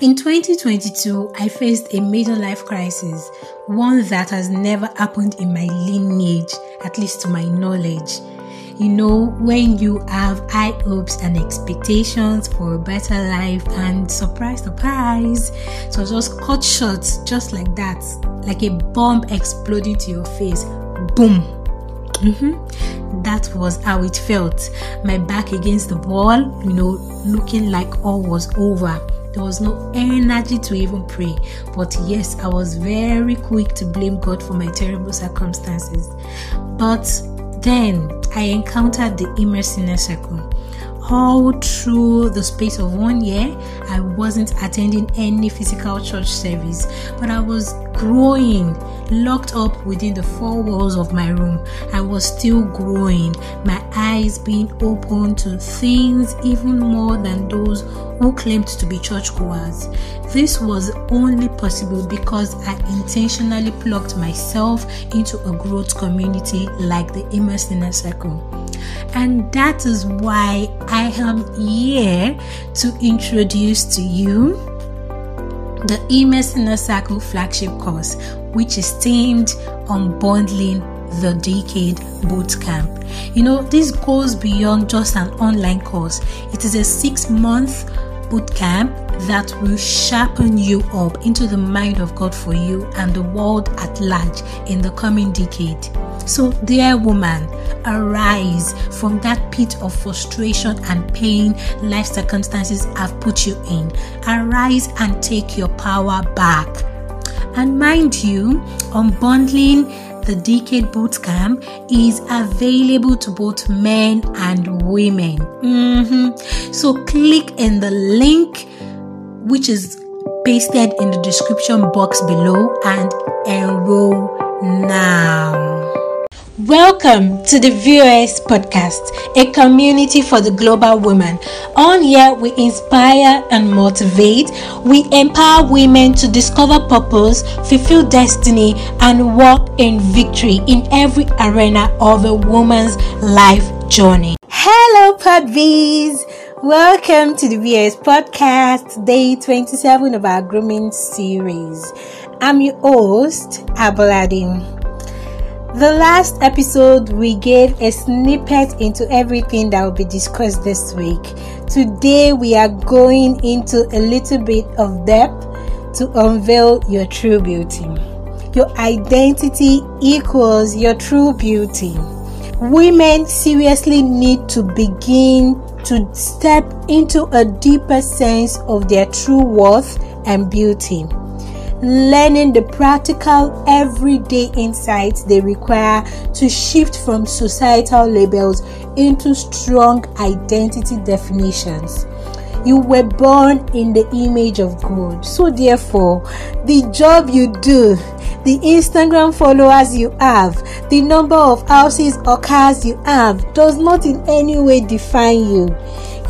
In 2022, I faced a major life crisis, one that has never happened in my lineage, at least to my knowledge. You know, when you have high hopes and expectations for a better life, and surprise, surprise, so just cut short, just like that, like a bomb exploding to your face. Boom. Mm-hmm. That was how it felt. My back against the wall, you know, looking like all was over there was no energy to even pray. But yes, I was very quick to blame God for my terrible circumstances. But then I encountered the inner circle. All through the space of one year, I wasn't attending any physical church service, but I was growing, locked up within the four walls of my room. I was still growing, my eyes being open to things even more than those who claimed to be churchgoers. This was only possible because I intentionally plugged myself into a growth community like the Inner Circle. And that is why I am here to introduce to you the Immerse Inner Circle flagship course, which is themed Unbundling the Decade Bootcamp. You know, this goes beyond just an online course, it is a six month bootcamp that will sharpen you up into the mind of God for you and the world at large in the coming decade. So, dear woman, arise from that pit of frustration and pain life circumstances have put you in. Arise and take your power back. And mind you, unbundling the Decade Bootcamp is available to both men and women. Mm-hmm. So click in the link which is pasted in the description box below and enroll now. Welcome to the VOS podcast, a community for the global woman. On here, we inspire and motivate. We empower women to discover purpose, fulfill destiny, and walk in victory in every arena of a woman's life journey. Hello, PodVees! Welcome to the VOS podcast, day 27 of our grooming series. I'm your host, Abuladin. The last episode, we gave a snippet into everything that will be discussed this week. Today, we are going into a little bit of depth to unveil your true beauty. Your identity equals your true beauty. Women seriously need to begin to step into a deeper sense of their true worth and beauty learning the practical everyday insights they require to shift from societal labels into strong identity definitions. You were born in the image of God. So, therefore, the job you do, the Instagram followers you have, the number of houses or cars you have does not in any way define you.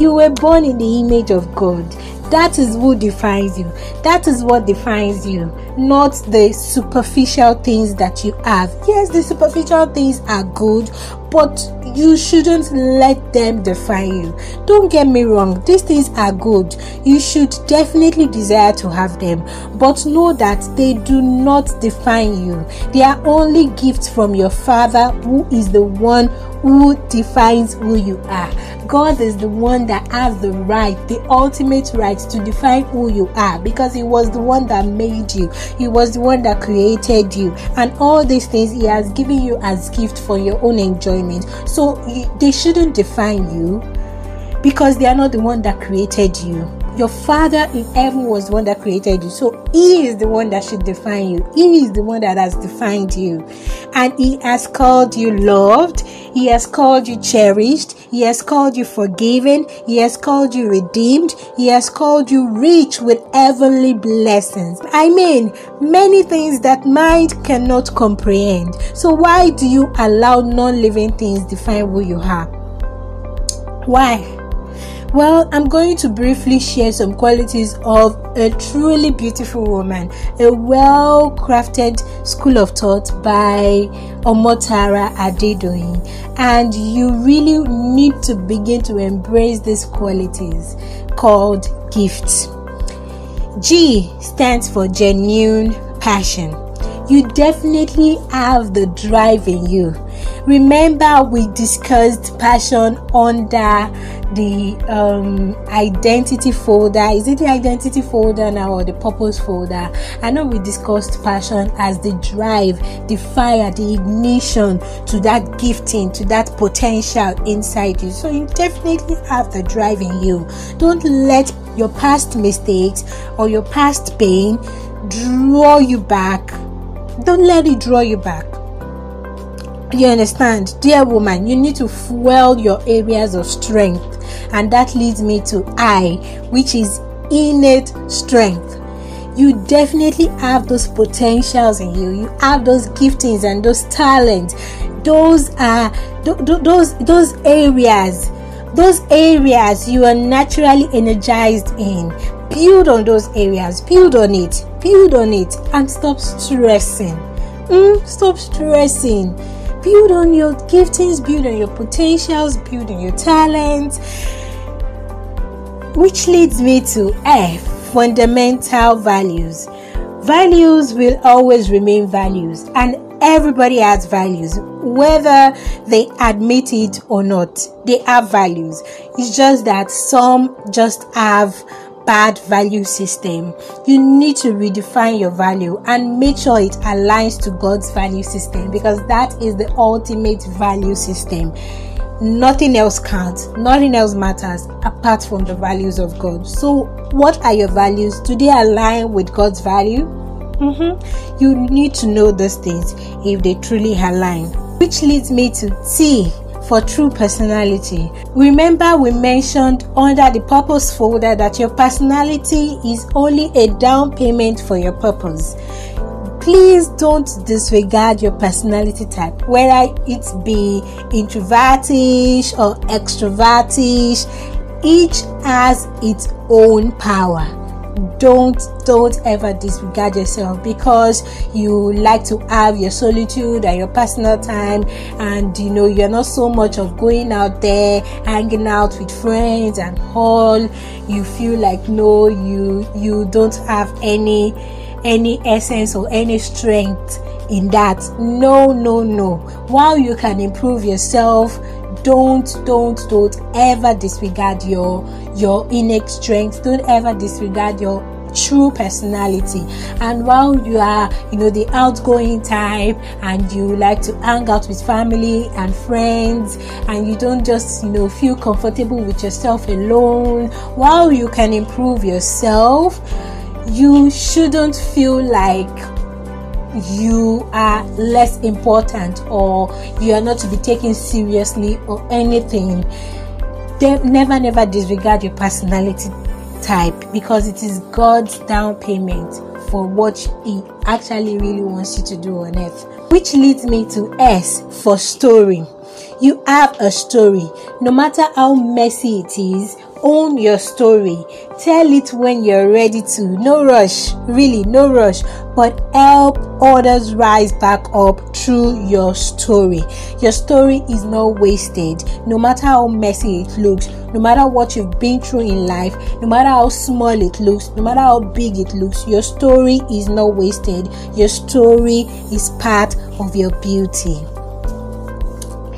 You were born in the image of God. That is who defines you. That is what defines you, not the superficial things that you have. Yes, the superficial things are good, but you shouldn't let them define you. Don't get me wrong, these things are good. You should definitely desire to have them, but know that they do not define you. They are only gifts from your Father, who is the one who defines who you are. God is the one that has the right, the ultimate right to define who you are because He was the one that made you, He was the one that created you, and all these things He has given you as gift for your own enjoyment. So they shouldn't define you because they are not the one that created you your father in heaven was the one that created you. So he is the one that should define you. He is the one that has defined you. And he has called you loved. He has called you cherished. He has called you forgiven. He has called you redeemed. He has called you rich with heavenly blessings. I mean many things that mind cannot comprehend. So why do you allow non-living things define who you are? Why well, I'm going to briefly share some qualities of a truly beautiful woman, a well crafted school of thought by Omotara Adedoyin. And you really need to begin to embrace these qualities called gifts. G stands for genuine passion. You definitely have the drive in you. Remember, we discussed passion under the um, identity folder. Is it the identity folder now or the purpose folder? I know we discussed passion as the drive, the fire, the ignition to that gifting, to that potential inside you. So you definitely have the drive in you. Don't let your past mistakes or your past pain draw you back. Don't let it draw you back you understand, dear woman, you need to fuel your areas of strength, and that leads me to I, which is innate strength. You definitely have those potentials in you. You have those giftings and those talents. Those are those those areas. Those areas you are naturally energized in. Build on those areas. Build on it. Build on it, and stop stressing. Mm, stop stressing build on your giftings, build on your potentials, build on your talents. Which leads me to F fundamental values. Values will always remain values, and everybody has values, whether they admit it or not. They have values. It's just that some just have bad value system. You need to redefine your value and make sure it aligns to God's value system because that is the ultimate value system. Nothing else counts, nothing else matters apart from the values of God. So, what are your values? Do they align with God's value? Mm-hmm. You need to know those things if they truly align. Which leads me to T for true personality. Remember, we mentioned under the purpose folder that your personality is only a down payment for your purpose. Please don't disregard your personality type, whether it be introvertish or extrovertish. Each has its own power don't don't ever disregard yourself because you like to have your solitude and your personal time and you know you're not so much of going out there hanging out with friends and all. You feel like no you you don't have any any essence or any strength in that. No no no. While you can improve yourself don't don't don't ever disregard your your innate strength. Don't ever disregard your true personality. And while you are you know the outgoing type and you like to hang out with family and friends and you don't just you know feel comfortable with yourself alone while you can improve yourself you shouldn't feel like you are less important or you are not to be taken seriously or anything they never never disregard your personality type because it is god's down payment for what he actually really wants you to do on earth which leads me to s for story. You have a story. No matter how messy it is own your story. Tell it when you're ready to. No rush, really, no rush, but help others rise back up through your story. Your story is not wasted, no matter how messy it looks, no matter what you've been through in life, no matter how small it looks, no matter how big it looks, your story is not wasted. Your story is part of your beauty.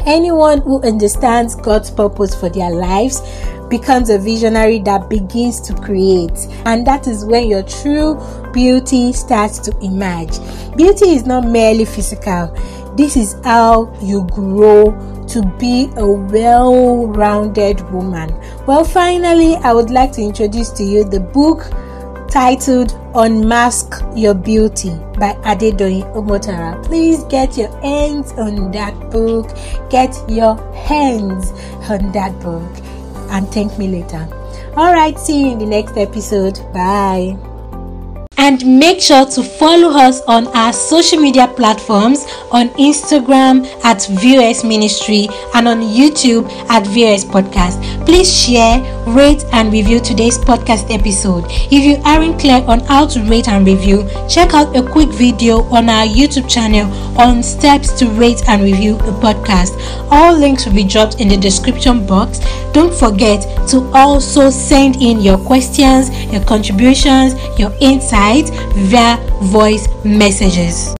Anyone who understands God's purpose for their lives becomes a visionary that begins to create. And that is when your true beauty starts to emerge. Beauty is not merely physical, this is how you grow to be a well rounded woman. Well, finally, I would like to introduce to you the book titled Unmask Your Beauty by Adedoyin Omotara. Please get your hands on that book. Get your hands on that book and thank me later. All right, see you in the next episode. Bye. And make sure to follow us on our social media platforms on Instagram at VOS Ministry and on YouTube at VOS Podcast. Please share rate and review today's podcast episode. If you aren't clear on how to rate and review, check out a quick video on our YouTube channel on steps to rate and review a podcast. All links will be dropped in the description box. Don't forget to also send in your questions, your contributions, your insights via voice messages.